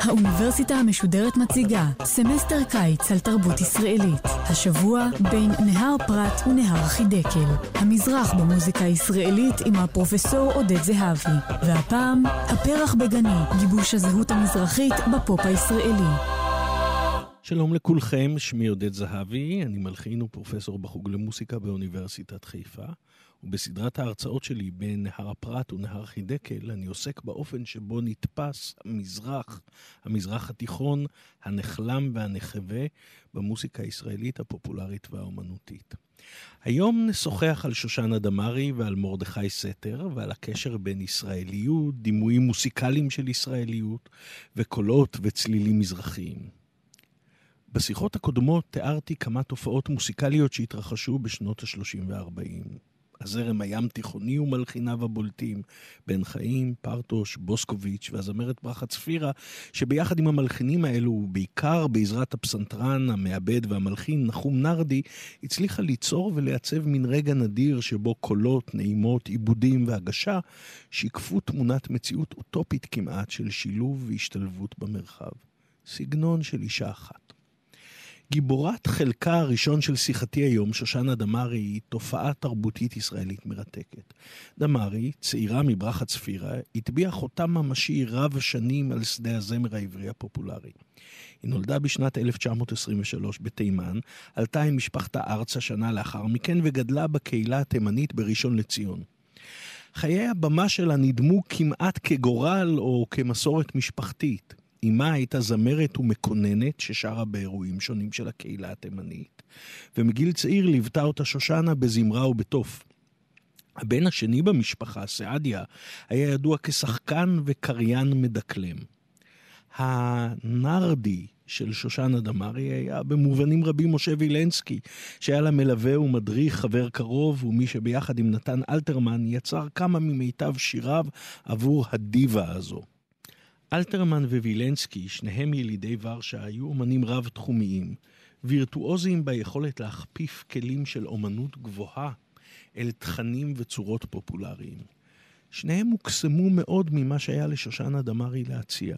האוניברסיטה המשודרת מציגה סמסטר קיץ על תרבות ישראלית. השבוע בין נהר פרת ונהר חידקל. המזרח במוזיקה הישראלית עם הפרופסור עודד זהבי. והפעם, הפרח בגני, גיבוש הזהות המזרחית בפופ הישראלי. שלום לכולכם, שמי עודד זהבי, אני מלחין ופרופסור בחוג למוסיקה באוניברסיטת חיפה. ובסדרת ההרצאות שלי בין נהר הפרת ונהר חידקל, אני עוסק באופן שבו נתפס המזרח, המזרח התיכון, הנחלם והנחווה במוסיקה הישראלית הפופולרית והאומנותית. היום נשוחח על שושנה דמארי ועל מרדכי סתר ועל הקשר בין ישראליות, דימויים מוסיקליים של ישראליות וקולות וצלילים מזרחיים. בשיחות הקודמות תיארתי כמה תופעות מוסיקליות שהתרחשו בשנות ה-30 וה-40. הזרם הים תיכוני ומלחיניו הבולטים, בן חיים, פרטוש, בוסקוביץ' והזמרת ברכה צפירה, שביחד עם המלחינים האלו, ובעיקר בעזרת הפסנתרן, המעבד והמלחין נחום נרדי, הצליחה ליצור ולעצב מין רגע נדיר שבו קולות, נעימות, עיבודים והגשה שיקפו תמונת מציאות אוטופית כמעט של שילוב והשתלבות במרחב. סגנון של אישה אחת. גיבורת חלקה הראשון של שיחתי היום, שושנה דמארי, היא תופעה תרבותית ישראלית מרתקת. דמארי, צעירה מברכה צפירה, הטביעה חותם ממשי רב שנים על שדה הזמר העברי הפופולרי. היא נולדה בשנת 1923 בתימן, עלתה עם משפחתה ארצה שנה לאחר מכן וגדלה בקהילה התימנית בראשון לציון. חיי הבמה שלה נדמו כמעט כגורל או כמסורת משפחתית. אמה הייתה זמרת ומקוננת ששרה באירועים שונים של הקהילה התימנית, ומגיל צעיר ליוותה אותה שושנה בזמרה ובתוף. הבן השני במשפחה, סעדיה, היה ידוע כשחקן וקריין מדקלם. הנרדי של שושנה דמארי היה במובנים רבים משה וילנסקי, שהיה לה מלווה ומדריך, חבר קרוב, ומי שביחד עם נתן אלתרמן יצר כמה ממיטב שיריו עבור הדיבה הזו. אלתרמן ווילנסקי, שניהם ילידי ורשה, היו אומנים רב-תחומיים, וירטואוזים ביכולת להכפיף כלים של אומנות גבוהה אל תכנים וצורות פופולריים. שניהם הוקסמו מאוד ממה שהיה לשושנה דמארי להציע.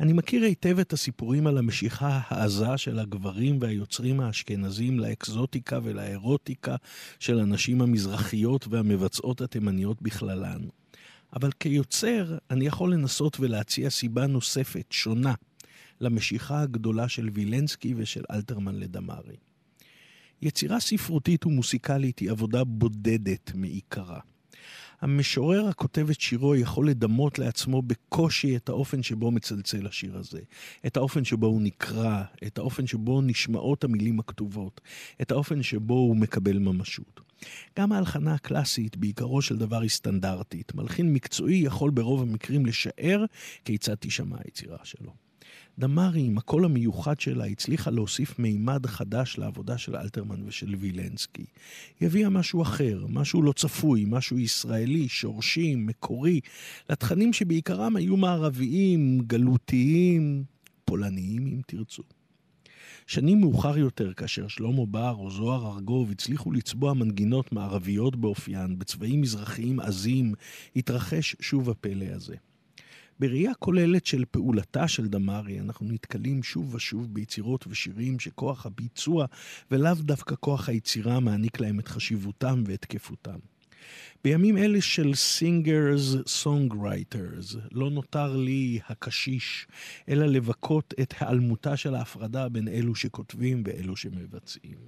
אני מכיר היטב את הסיפורים על המשיכה העזה של הגברים והיוצרים האשכנזים לאקזוטיקה ולאירוטיקה של הנשים המזרחיות והמבצעות התימניות בכללן. אבל כיוצר, אני יכול לנסות ולהציע סיבה נוספת, שונה, למשיכה הגדולה של וילנסקי ושל אלתרמן לדמארי. יצירה ספרותית ומוסיקלית היא עבודה בודדת מעיקרה. המשורר הכותב את שירו יכול לדמות לעצמו בקושי את האופן שבו מצלצל השיר הזה, את האופן שבו הוא נקרא, את האופן שבו נשמעות המילים הכתובות, את האופן שבו הוא מקבל ממשות. גם ההלחנה הקלאסית בעיקרו של דבר היא סטנדרטית. מלחין מקצועי יכול ברוב המקרים לשער כיצד תישמע היצירה שלו. דמארי, עם הקול המיוחד שלה, הצליחה להוסיף מימד חדש לעבודה של אלתרמן ושל וילנסקי. היא הביאה משהו אחר, משהו לא צפוי, משהו ישראלי, שורשי, מקורי, לתכנים שבעיקרם היו מערביים, גלותיים, פולניים אם תרצו. שנים מאוחר יותר, כאשר שלמה בר או זוהר ארגוב הצליחו לצבוע מנגינות מערביות באופיין, בצבעים מזרחיים עזים, התרחש שוב הפלא הזה. בראייה כוללת של פעולתה של דמארי, אנחנו נתקלים שוב ושוב ביצירות ושירים שכוח הביצוע ולאו דווקא כוח היצירה מעניק להם את חשיבותם ואת תקפותם. בימים אלה של singers songwriters לא נותר לי הקשיש, אלא לבכות את היעלמותה של ההפרדה בין אלו שכותבים ואלו שמבצעים.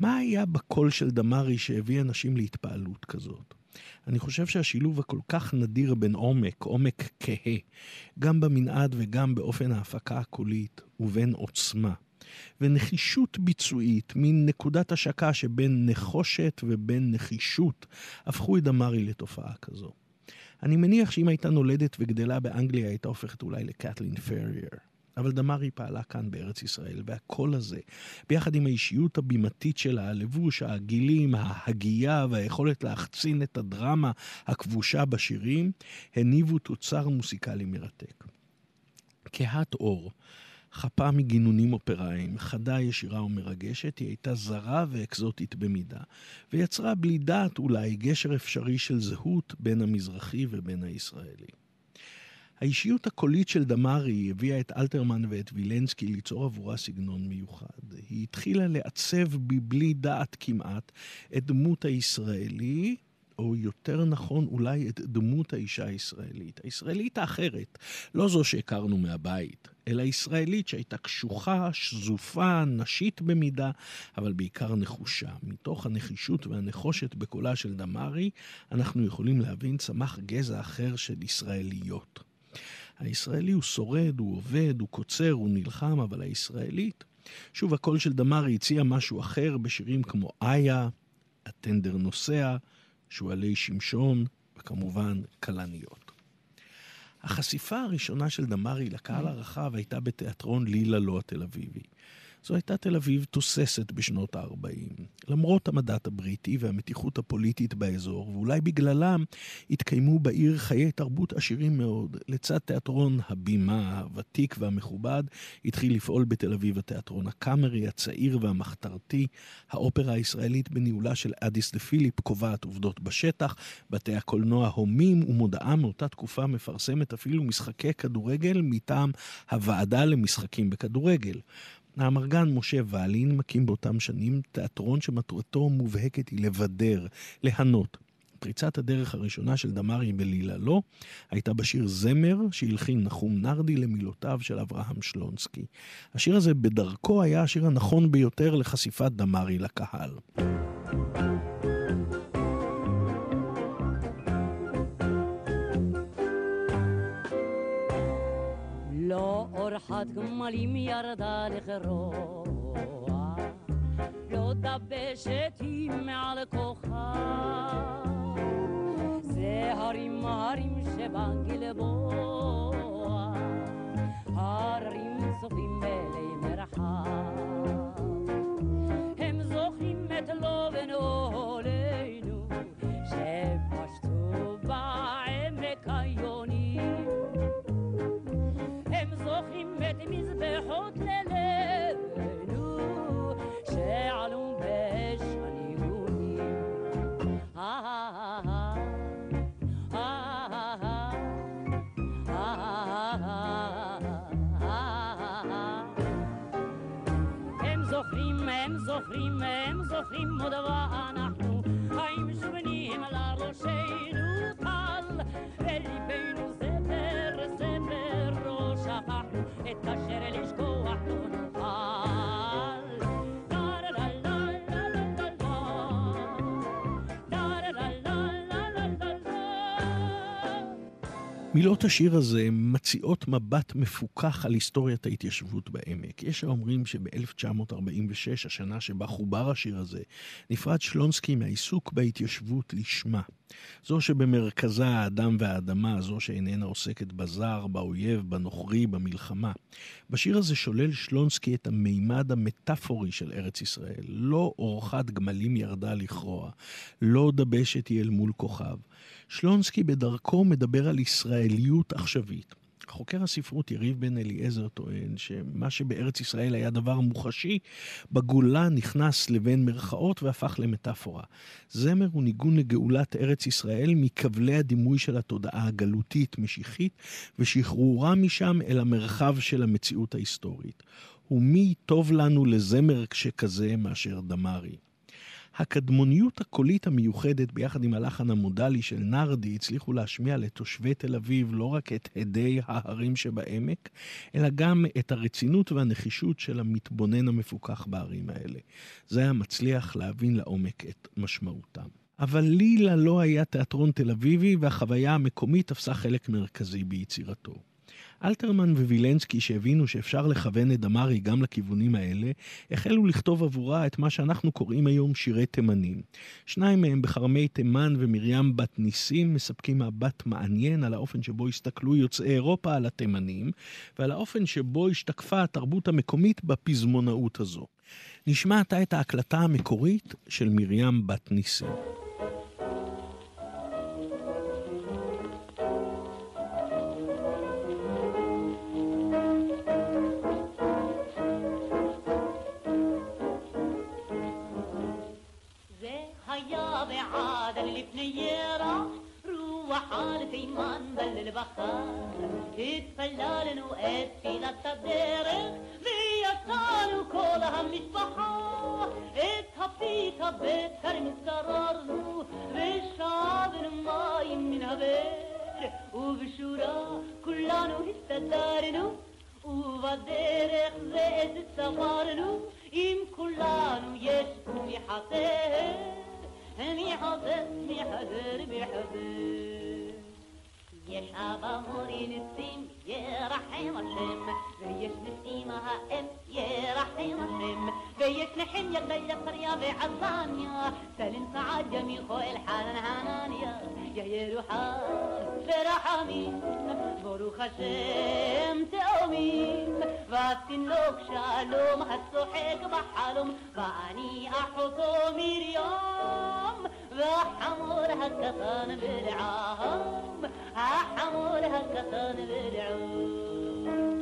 מה היה בקול של דמארי שהביא אנשים להתפעלות כזאת? אני חושב שהשילוב הכל כך נדיר בין עומק, עומק כהה, גם במנעד וגם באופן ההפקה הקולית, ובין עוצמה. ונחישות ביצועית, מין נקודת השקה שבין נחושת ובין נחישות, הפכו את דמארי לתופעה כזו. אני מניח שאם הייתה נולדת וגדלה באנגליה, הייתה הופכת אולי לקטלין פרייר. אבל דמארי פעלה כאן בארץ ישראל, והקול הזה, ביחד עם האישיות הבימתית שלה, הלבוש, הגילים, ההגייה והיכולת להחצין את הדרמה הכבושה בשירים, הניבו תוצר מוסיקלי מרתק. כהת אור, חפה מגינונים אופראיים, חדה, ישירה ומרגשת, היא הייתה זרה ואקזוטית במידה, ויצרה בלי דעת אולי גשר אפשרי של זהות בין המזרחי ובין הישראלי. האישיות הקולית של דמארי הביאה את אלתרמן ואת וילנסקי ליצור עבורה סגנון מיוחד. היא התחילה לעצב בבלי דעת כמעט את דמות הישראלי, או יותר נכון אולי את דמות האישה הישראלית. הישראלית האחרת, לא זו שהכרנו מהבית, אלא ישראלית שהייתה קשוחה, שזופה, נשית במידה, אבל בעיקר נחושה. מתוך הנחישות והנחושת בקולה של דמארי, אנחנו יכולים להבין צמח גזע אחר של ישראליות. הישראלי הוא שורד, הוא עובד, הוא קוצר, הוא נלחם, אבל הישראלית, שוב, הקול של דמארי הציע משהו אחר בשירים כמו איה, הטנדר נוסע, שועלי שמשון, וכמובן כלניות. החשיפה הראשונה של דמארי לקהל הרחב הייתה בתיאטרון לילה לא התל אביבי. זו הייתה תל אביב תוססת בשנות ה-40. למרות המדעת הבריטי והמתיחות הפוליטית באזור, ואולי בגללם התקיימו בעיר חיי תרבות עשירים מאוד. לצד תיאטרון הבימה הוותיק והמכובד, התחיל לפעול בתל אביב התיאטרון הקאמרי, הצעיר והמחתרתי. האופרה הישראלית בניהולה של אדיס דה פיליפ קובעת עובדות בשטח. בתי הקולנוע הומים ומודעה מאותה תקופה מפרסמת אפילו משחקי כדורגל מטעם הוועדה למשחקים בכדורגל. האמרגן משה ואלין מקים באותם שנים תיאטרון שמטרתו מובהקת היא לבדר, להנות. פריצת הדרך הראשונה של דמארי בלילה לא הייתה בשיר זמר שהלחין נחום נרדי למילותיו של אברהם שלונסקי. השיר הזה בדרכו היה השיר הנכון ביותר לחשיפת דמארי לקהל. אורחת גמלים ירדה לחרוע, לא דבשת היא מעל כוחה. זה הרים הרים שבגלבוע, הם זוכרים עוד ואנחנו האם שובנים לראשנו טל וליבנו ספר ספר לא שכחנו את אשר לשכוח מילות השיר הזה מציעות מבט מפוכח על היסטוריית ההתיישבות בעמק. יש האומרים שב-1946, השנה שבה חובר השיר הזה, נפרד שלונסקי מהעיסוק בהתיישבות לשמה. זו שבמרכזה האדם והאדמה, זו שאיננה עוסקת בזר, באויב, בנוכרי, במלחמה. בשיר הזה שולל שלונסקי את המימד המטאפורי של ארץ ישראל. לא אורחת גמלים ירדה לכרוע, לא דבשת היא אל מול כוכב. שלונסקי בדרכו מדבר על ישראליות עכשווית. חוקר הספרות יריב בן אליעזר טוען שמה שבארץ ישראל היה דבר מוחשי, בגולה נכנס לבין מרכאות והפך למטאפורה. זמר הוא ניגון לגאולת ארץ ישראל מכבלי הדימוי של התודעה הגלותית, משיחית, ושחרורה משם אל המרחב של המציאות ההיסטורית. ומי טוב לנו לזמר שכזה מאשר דמארי. הקדמוניות הקולית המיוחדת ביחד עם הלחן המודלי של נרדי הצליחו להשמיע לתושבי תל אביב לא רק את הדי ההרים שבעמק, אלא גם את הרצינות והנחישות של המתבונן המפוכח בערים האלה. זה היה מצליח להבין לעומק את משמעותם. אבל לילה לא היה תיאטרון תל אביבי והחוויה המקומית תפסה חלק מרכזי ביצירתו. אלתרמן ווילנסקי, שהבינו שאפשר לכוון את דמארי גם לכיוונים האלה, החלו לכתוב עבורה את מה שאנחנו קוראים היום שירי תימנים. שניים מהם בכרמי תימן ומרים בת ניסים מספקים מבט מעניין על האופן שבו הסתכלו יוצאי אירופה על התימנים, ועל האופן שבו השתקפה התרבות המקומית בפזמונאות הזו. נשמע עתה את ההקלטה המקורית של מרים בת ניסים. الأطفال يتفلال نوقات في لطة بدارك بيطال وكلها متبحة اتهفيتها بتهر متكررنو بالشعب المايم من هبال وبشورا كلانو هستدارنو وبدارك زائد السفارنو إم كلانو يشكو محتاه هني حضر محضر بحضر يا شعب أمور نسيم يا رحيم رحيم אבא מורי ניסים, ירחם השם, ויש ניסים האם, ירחם השם, ויש נחמיה גדליה סריה ועזניה, סלין סעדיה מיכו אל חנן חנניה, יא ירוחם ורחמים, ברוך השם תאומים, והתינוק שלום הצוחק בחלום, ואני אחותו מרים, והחמור הקטן בלעם, החמור הקטן בלעם. אבל אנו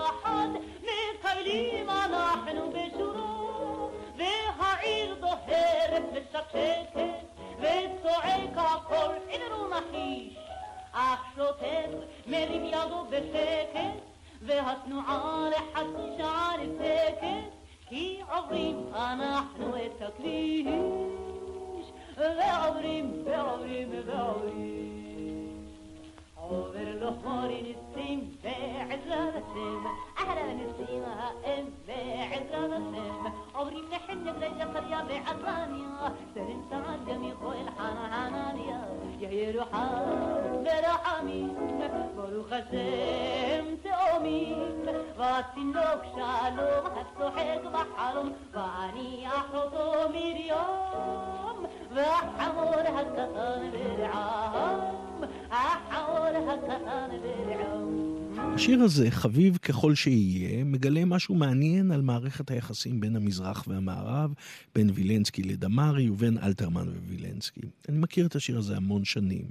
ירוחם ורחמים, ברוך השם תאומים, והתינוק שלום הצוחק בחלום, ואני אחותו מרים, והחמור הקטן בלעם, החמור הקטן בלעם. השיר הזה, חביב ככל שיהיה, מגלה משהו מעניין על מערכת היחסים בין המזרח והמערב, בין וילנסקי לדמארי ובין אלתרמן ווילנסקי. אני מכיר את השיר הזה המון שנים,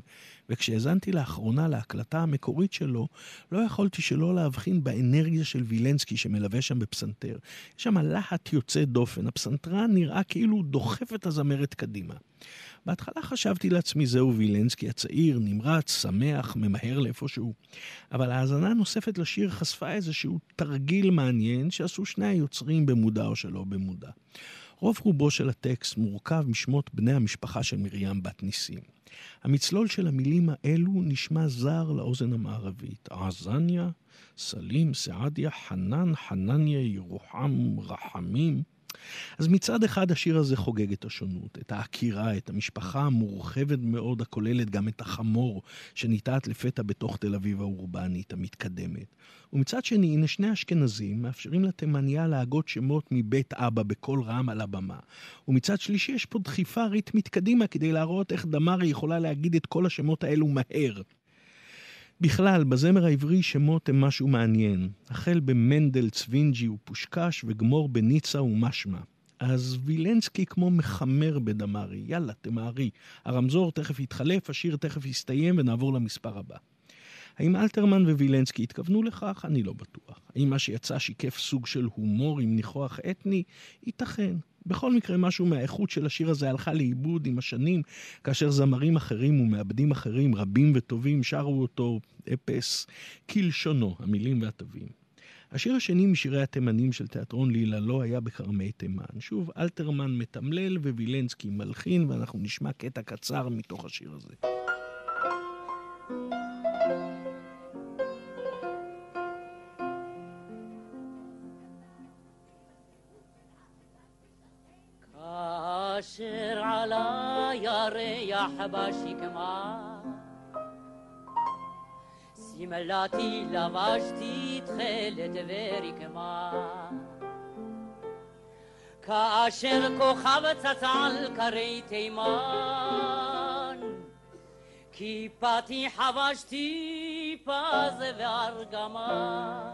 וכשהאזנתי לאחרונה להקלטה המקורית שלו, לא יכולתי שלא להבחין באנרגיה של וילנסקי שמלווה שם בפסנתר. יש שם להט יוצא דופן, הפסנתרן נראה כאילו הוא דוחף את הזמרת קדימה. בהתחלה חשבתי לעצמי, זהו וילנסקי הצעיר, נמרץ, שמח, ממהר לאיפשהו. אבל האזנה נוספת לשיר חשפה איזשהו תרגיל מעניין שעשו שני היוצרים במודע או שלא במודע. רוב רובו של הטקסט מורכב משמות בני המשפחה של מרים בת ניסים. המצלול של המילים האלו נשמע זר לאוזן המערבית. עזניה, סלים, סעדיה, חנן, חנניה, ירוחם, רחמים. אז מצד אחד השיר הזה חוגג את השונות, את העקירה, את המשפחה המורחבת מאוד, הכוללת גם את החמור שניטעת לפתע בתוך תל אביב האורבנית המתקדמת. ומצד שני, הנה שני אשכנזים מאפשרים לתימניה להגות שמות מבית אבא בקול רם על הבמה. ומצד שלישי יש פה דחיפה ריתמית קדימה כדי להראות איך דמארי יכולה להגיד את כל השמות האלו מהר. בכלל, בזמר העברי שמות הם משהו מעניין. החל במנדל, צווינג'י ופושקש, וגמור בניצה ומשמע. אז וילנסקי כמו מחמר בדמארי, יאללה, תמהרי. הרמזור תכף יתחלף, השיר תכף יסתיים ונעבור למספר הבא. האם אלתרמן ווילנסקי התכוונו לכך? אני לא בטוח. האם מה שיצא שיקף סוג של הומור עם ניחוח אתני? ייתכן. בכל מקרה, משהו מהאיכות של השיר הזה הלכה לאיבוד עם השנים, כאשר זמרים אחרים ומעבדים אחרים, רבים וטובים, שרו אותו אפס כלשונו, המילים והתווים. השיר השני משירי התימנים של תיאטרון לילה לא היה בכרמי תימן. שוב, אלתרמן מתמלל ווילנסקי מלחין, ואנחנו נשמע קטע קצר מתוך השיר הזה. כאשר ירח בשקמה שמלתי לבשתי תכלת ורקמה כאשר כוכב צץ על כרי תימן כיפתי חבשתי פז וארגמן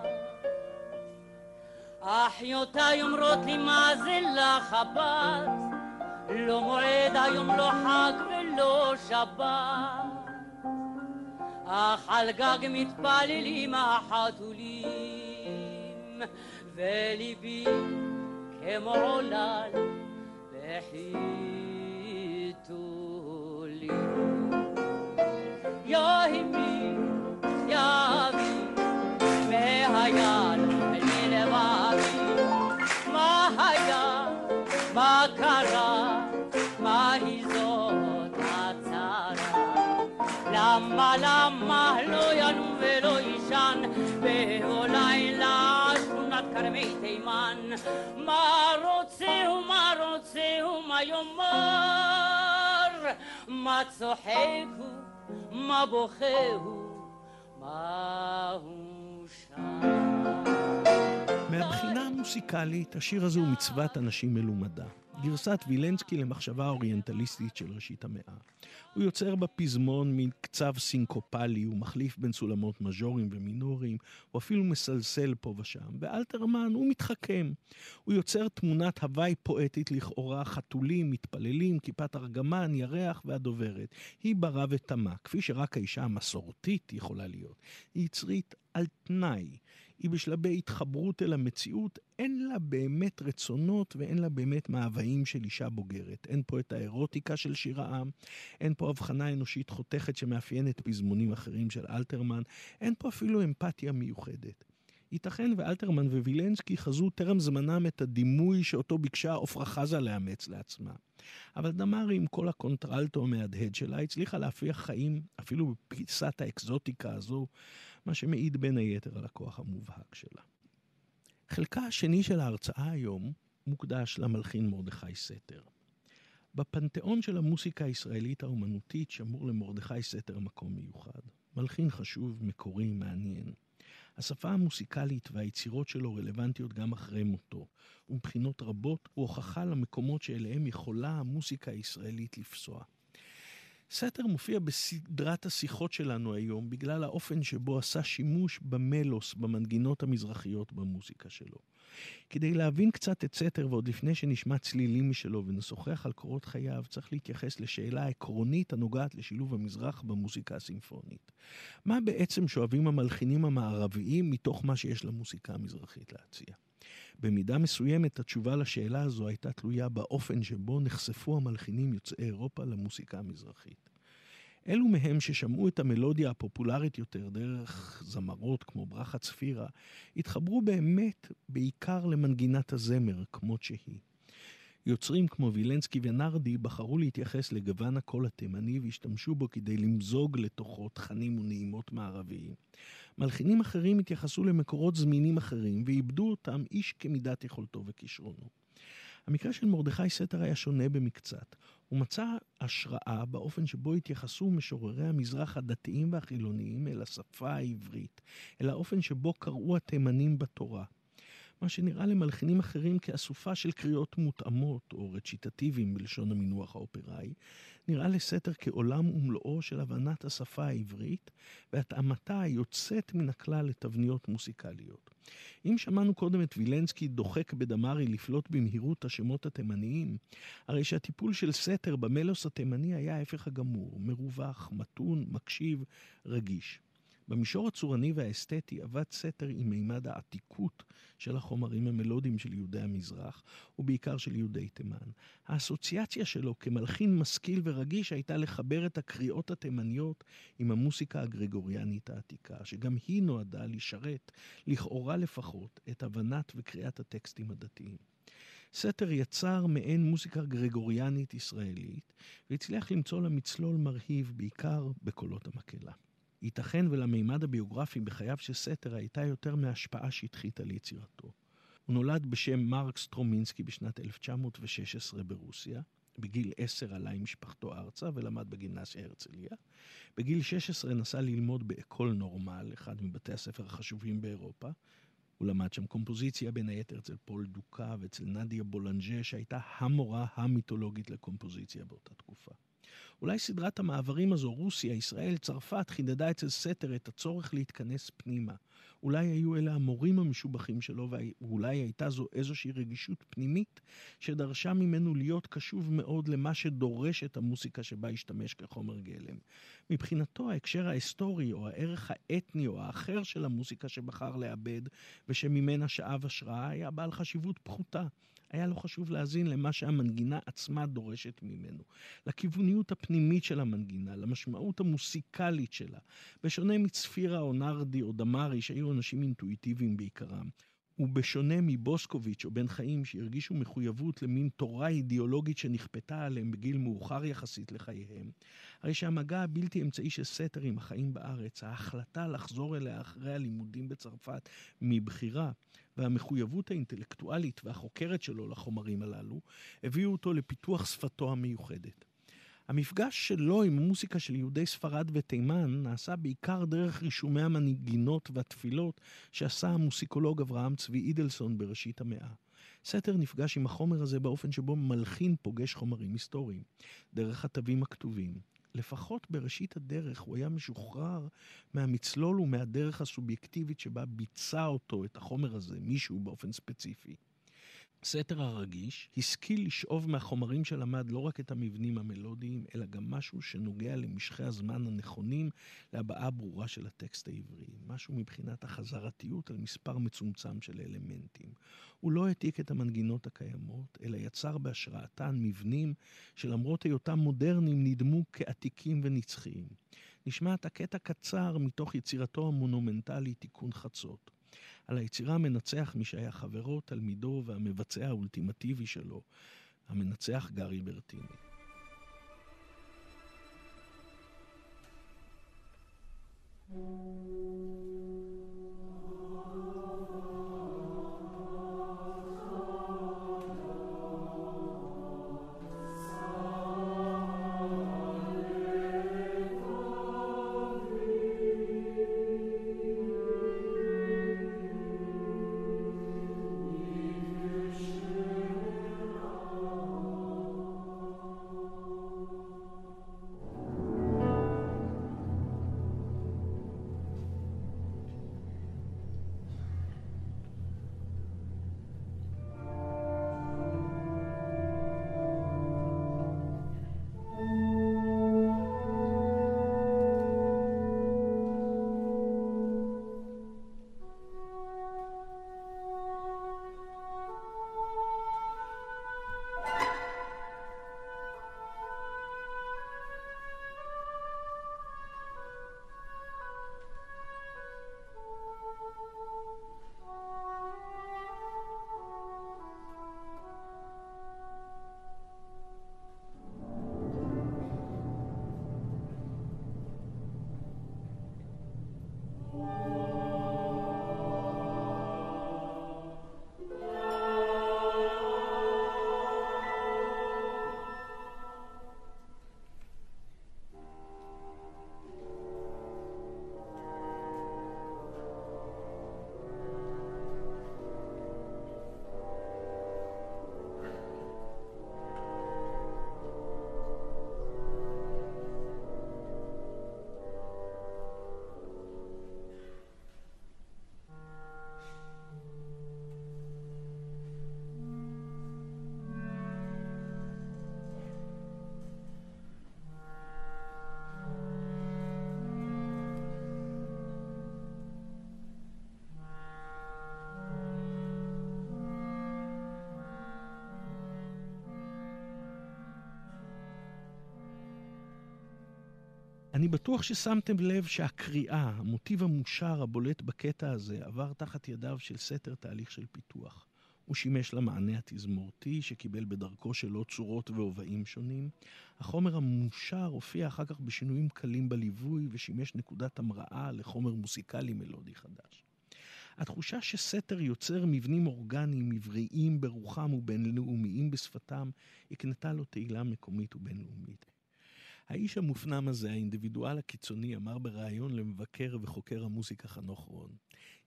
אחיותיי אומרות לי מה זה לך הבת לא מועד היום, לא חג ולא שבת. אך על גג מתפללים החתולים, וליבי כמו עולל בחיתולים. יא אמי, יא אבי, מהיד ללבבי, מה היה, מה קרה, למה, לא ינום ולא יישן בבוא לילה כרמי תימן? מה רוצה ומה רוצה ומה יאמר? מה צוחק הוא, מה בוכה הוא, מה הוא שם? מהבחינה המוסיקלית, השיר הזה הוא מצוות אנשים מלומדה. גרסת וילנסקי למחשבה אוריינטליסטית של ראשית המאה. הוא יוצר בפזמון מקצב סינקופלי, הוא מחליף בין סולמות מז'וריים ומינוריים, הוא אפילו מסלסל פה ושם. ואלתרמן הוא מתחכם. הוא יוצר תמונת הוואי פואטית לכאורה, חתולים, מתפללים, כיפת ארגמן, ירח והדוברת. היא ברא ותמה, כפי שרק האישה המסורתית יכולה להיות. היא יצרית על תנאי. היא בשלבי התחברות אל המציאות, אין לה באמת רצונות ואין לה באמת מאוויים של אישה בוגרת. אין פה את האירוטיקה של שיר העם, אין פה הבחנה אנושית חותכת שמאפיינת פזמונים אחרים של אלתרמן, אין פה אפילו אמפתיה מיוחדת. ייתכן ואלתרמן ווילנסקי חזו טרם זמנם את הדימוי שאותו ביקשה עפרה חזה לאמץ לעצמה. אבל דמארי, עם כל הקונטרלטו המהדהד שלה, הצליחה להפיח חיים, אפילו בפיסת האקזוטיקה הזו, מה שמעיד בין היתר על הכוח המובהק שלה. חלקה השני של ההרצאה היום מוקדש למלחין מרדכי סתר. בפנתיאון של המוסיקה הישראלית האומנותית שמור למרדכי סתר מקום מיוחד. מלחין חשוב, מקורי, מעניין. השפה המוסיקלית והיצירות שלו רלוונטיות גם אחרי מותו, ומבחינות רבות הוא הוכחה למקומות שאליהם יכולה המוסיקה הישראלית לפסוע. סתר מופיע בסדרת השיחות שלנו היום בגלל האופן שבו עשה שימוש במלוס, במנגינות המזרחיות במוזיקה שלו. כדי להבין קצת את סתר, ועוד לפני שנשמע צלילים משלו ונשוחח על קורות חייו, צריך להתייחס לשאלה העקרונית הנוגעת לשילוב המזרח במוזיקה הסימפונית. מה בעצם שואבים המלחינים המערביים מתוך מה שיש למוזיקה המזרחית להציע? במידה מסוימת התשובה לשאלה הזו הייתה תלויה באופן שבו נחשפו המלחינים יוצאי אירופה למוסיקה המזרחית. אלו מהם ששמעו את המלודיה הפופולרית יותר דרך זמרות כמו ברכה צפירה, התחברו באמת בעיקר למנגינת הזמר כמות שהיא. יוצרים כמו וילנסקי ונרדי בחרו להתייחס לגוון הקול התימני והשתמשו בו כדי למזוג לתוכו תכנים ונעימות מערביים. מלחינים אחרים התייחסו למקורות זמינים אחרים ואיבדו אותם איש כמידת יכולתו וכישרונו. המקרה של מרדכי סתר היה שונה במקצת. הוא מצא השראה באופן שבו התייחסו משוררי המזרח הדתיים והחילוניים אל השפה העברית, אל האופן שבו קראו התימנים בתורה. מה שנראה למלחינים אחרים כאסופה של קריאות מותאמות או רציטטיביים בלשון המינוח האופראי, נראה לסתר כעולם ומלואו של הבנת השפה העברית והתאמתה היוצאת מן הכלל לתבניות מוסיקליות. אם שמענו קודם את וילנסקי דוחק בדמארי לפלוט במהירות השמות התימניים, הרי שהטיפול של סתר במלוס התימני היה ההפך הגמור, מרווח, מתון, מקשיב, רגיש. במישור הצורני והאסתטי עבד סתר עם מימד העתיקות של החומרים המלודיים של יהודי המזרח, ובעיקר של יהודי תימן. האסוציאציה שלו כמלחין משכיל ורגיש הייתה לחבר את הקריאות התימניות עם המוסיקה הגרגוריאנית העתיקה, שגם היא נועדה לשרת, לכאורה לפחות, את הבנת וקריאת הטקסטים הדתיים. סתר יצר מעין מוזיקה גרגוריאנית ישראלית, והצליח למצוא לה מצלול מרהיב בעיקר בקולות המקהלה. ייתכן ולמימד הביוגרפי בחייו של סתר הייתה יותר מהשפעה שטחית על יצירתו. הוא נולד בשם מרק סטרומינסקי בשנת 1916 ברוסיה. בגיל 10 עלה עם משפחתו ארצה ולמד בגימנסיה הרצליה. בגיל 16 נסע ללמוד ב École Normale, אחד מבתי הספר החשובים באירופה. הוא למד שם קומפוזיציה בין היתר אצל פול דוקה ואצל נדיה בולנג'ה, שהייתה המורה המיתולוגית לקומפוזיציה באותה תקופה. אולי סדרת המעברים הזו, רוסיה, ישראל, צרפת, חידדה אצל סתר את הצורך להתכנס פנימה. אולי היו אלה המורים המשובחים שלו, ואולי הייתה זו איזושהי רגישות פנימית שדרשה ממנו להיות קשוב מאוד למה שדורשת המוסיקה שבה השתמש כחומר גלם. מבחינתו ההקשר ההיסטורי או הערך האתני או האחר של המוסיקה שבחר לעבד ושממנה שאב השראה היה בעל חשיבות פחותה. היה לו חשוב להאזין למה שהמנגינה עצמה דורשת ממנו, לכיווניות הפנימית של המנגינה, למשמעות המוסיקלית שלה. בשונה מצפירה או נרדי או דמארי, שהיו אנשים אינטואיטיביים בעיקרם, ובשונה מבוסקוביץ' או בן חיים שהרגישו מחויבות למין תורה אידיאולוגית שנכפתה עליהם בגיל מאוחר יחסית לחייהם, הרי שהמגע הבלתי אמצעי של סתר עם החיים בארץ, ההחלטה לחזור אליה אחרי הלימודים בצרפת מבחירה, והמחויבות האינטלקטואלית והחוקרת שלו לחומרים הללו, הביאו אותו לפיתוח שפתו המיוחדת. המפגש שלו עם המוסיקה של יהודי ספרד ותימן נעשה בעיקר דרך רישומי המנגינות והתפילות שעשה המוסיקולוג אברהם צבי אידלסון בראשית המאה. סתר נפגש עם החומר הזה באופן שבו מלחין פוגש חומרים היסטוריים, דרך התווים הכתובים. לפחות בראשית הדרך הוא היה משוחרר מהמצלול ומהדרך הסובייקטיבית שבה ביצע אותו, את החומר הזה, מישהו באופן ספציפי. סתר הרגיש השכיל לשאוב מהחומרים שלמד לא רק את המבנים המלודיים, אלא גם משהו שנוגע למשכי הזמן הנכונים להבעה ברורה של הטקסט העברי. משהו מבחינת החזרתיות על מספר מצומצם של אלמנטים. הוא לא העתיק את המנגינות הקיימות, אלא יצר בהשראתן מבנים שלמרות היותם מודרניים נדמו כעתיקים ונצחיים. נשמע את הקטע קצר מתוך יצירתו המונומנטלית תיקון חצות. על היצירה המנצח מי שהיה חברו, תלמידו והמבצע האולטימטיבי שלו, המנצח גארי ברטיני. אני בטוח ששמתם לב שהקריאה, המוטיב המושר הבולט בקטע הזה, עבר תחת ידיו של סתר תהליך של פיתוח. הוא שימש למענה התזמורתי, שקיבל בדרכו שלו צורות והובעים שונים. החומר המושר הופיע אחר כך בשינויים קלים בליווי, ושימש נקודת המראה לחומר מוסיקלי מלודי חדש. התחושה שסתר יוצר מבנים אורגניים, עבריים ברוחם ובינלאומיים בשפתם, הקנתה לו תהילה מקומית ובינלאומית. האיש המופנם הזה, האינדיבידואל הקיצוני, אמר בריאיון למבקר וחוקר המוזיקה חנוך רון,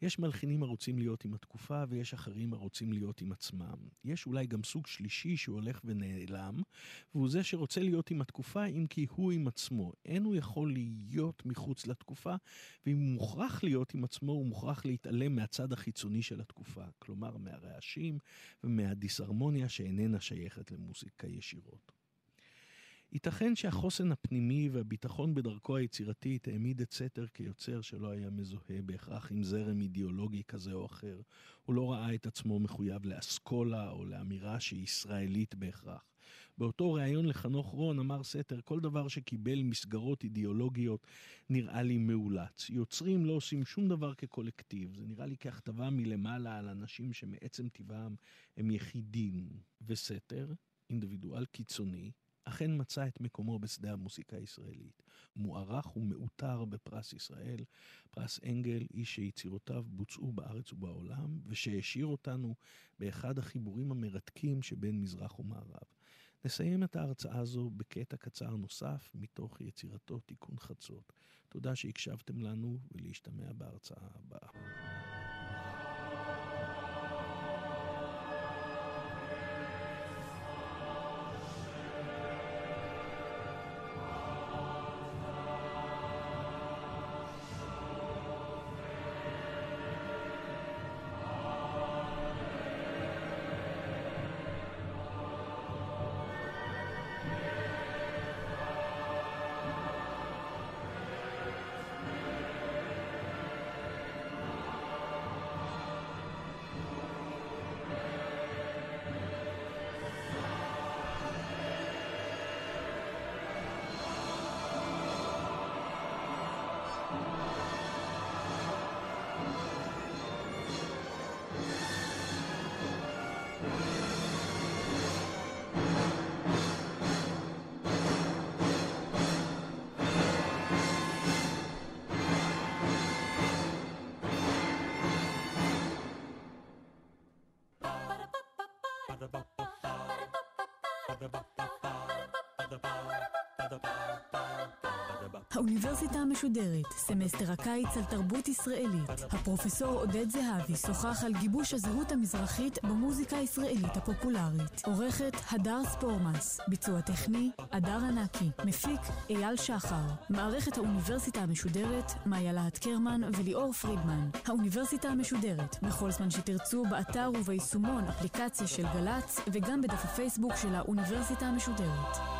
יש מלחינים הרוצים להיות עם התקופה ויש אחרים הרוצים להיות עם עצמם. יש אולי גם סוג שלישי שהולך ונעלם, והוא זה שרוצה להיות עם התקופה אם כי הוא עם עצמו. אין הוא יכול להיות מחוץ לתקופה, ואם הוא מוכרח להיות עם עצמו, הוא מוכרח להתעלם מהצד החיצוני של התקופה. כלומר, מהרעשים ומהדיסהרמוניה שאיננה שייכת למוזיקה ישירות. ייתכן שהחוסן הפנימי והביטחון בדרכו היצירתית העמיד את סתר כיוצר שלא היה מזוהה בהכרח עם זרם אידיאולוגי כזה או אחר. הוא לא ראה את עצמו מחויב לאסכולה או לאמירה שהיא ישראלית בהכרח. באותו ריאיון לחנוך רון אמר סתר, כל דבר שקיבל מסגרות אידיאולוגיות נראה לי מאולץ. יוצרים לא עושים שום דבר כקולקטיב, זה נראה לי כהכתבה מלמעלה על אנשים שמעצם טבעם הם יחידים. וסתר, אינדיבידואל קיצוני, אכן מצא את מקומו בשדה המוסיקה הישראלית. מוערך ומעוטר בפרס ישראל, פרס אנגל, איש שיצירותיו בוצעו בארץ ובעולם, ושהשאיר אותנו באחד החיבורים המרתקים שבין מזרח ומערב. נסיים את ההרצאה הזו בקטע קצר נוסף מתוך יצירתו תיקון חצות. תודה שהקשבתם לנו ולהשתמע בהרצאה הבאה. האוניברסיטה המשודרת, סמסטר הקיץ על תרבות ישראלית. הפרופסור עודד זהבי שוחח על גיבוש הזהות המזרחית במוזיקה הישראלית הפופולרית. עורכת הדר ספורמס, ביצוע טכני, הדר ענקי, מפיק אייל שחר. מערכת האוניברסיטה המשודרת, מאיה להט קרמן וליאור פרידמן. האוניברסיטה המשודרת, בכל זמן שתרצו, באתר וביישומון אפליקציה של גל"צ, וגם בדף הפייסבוק של האוניברסיטה המשודרת.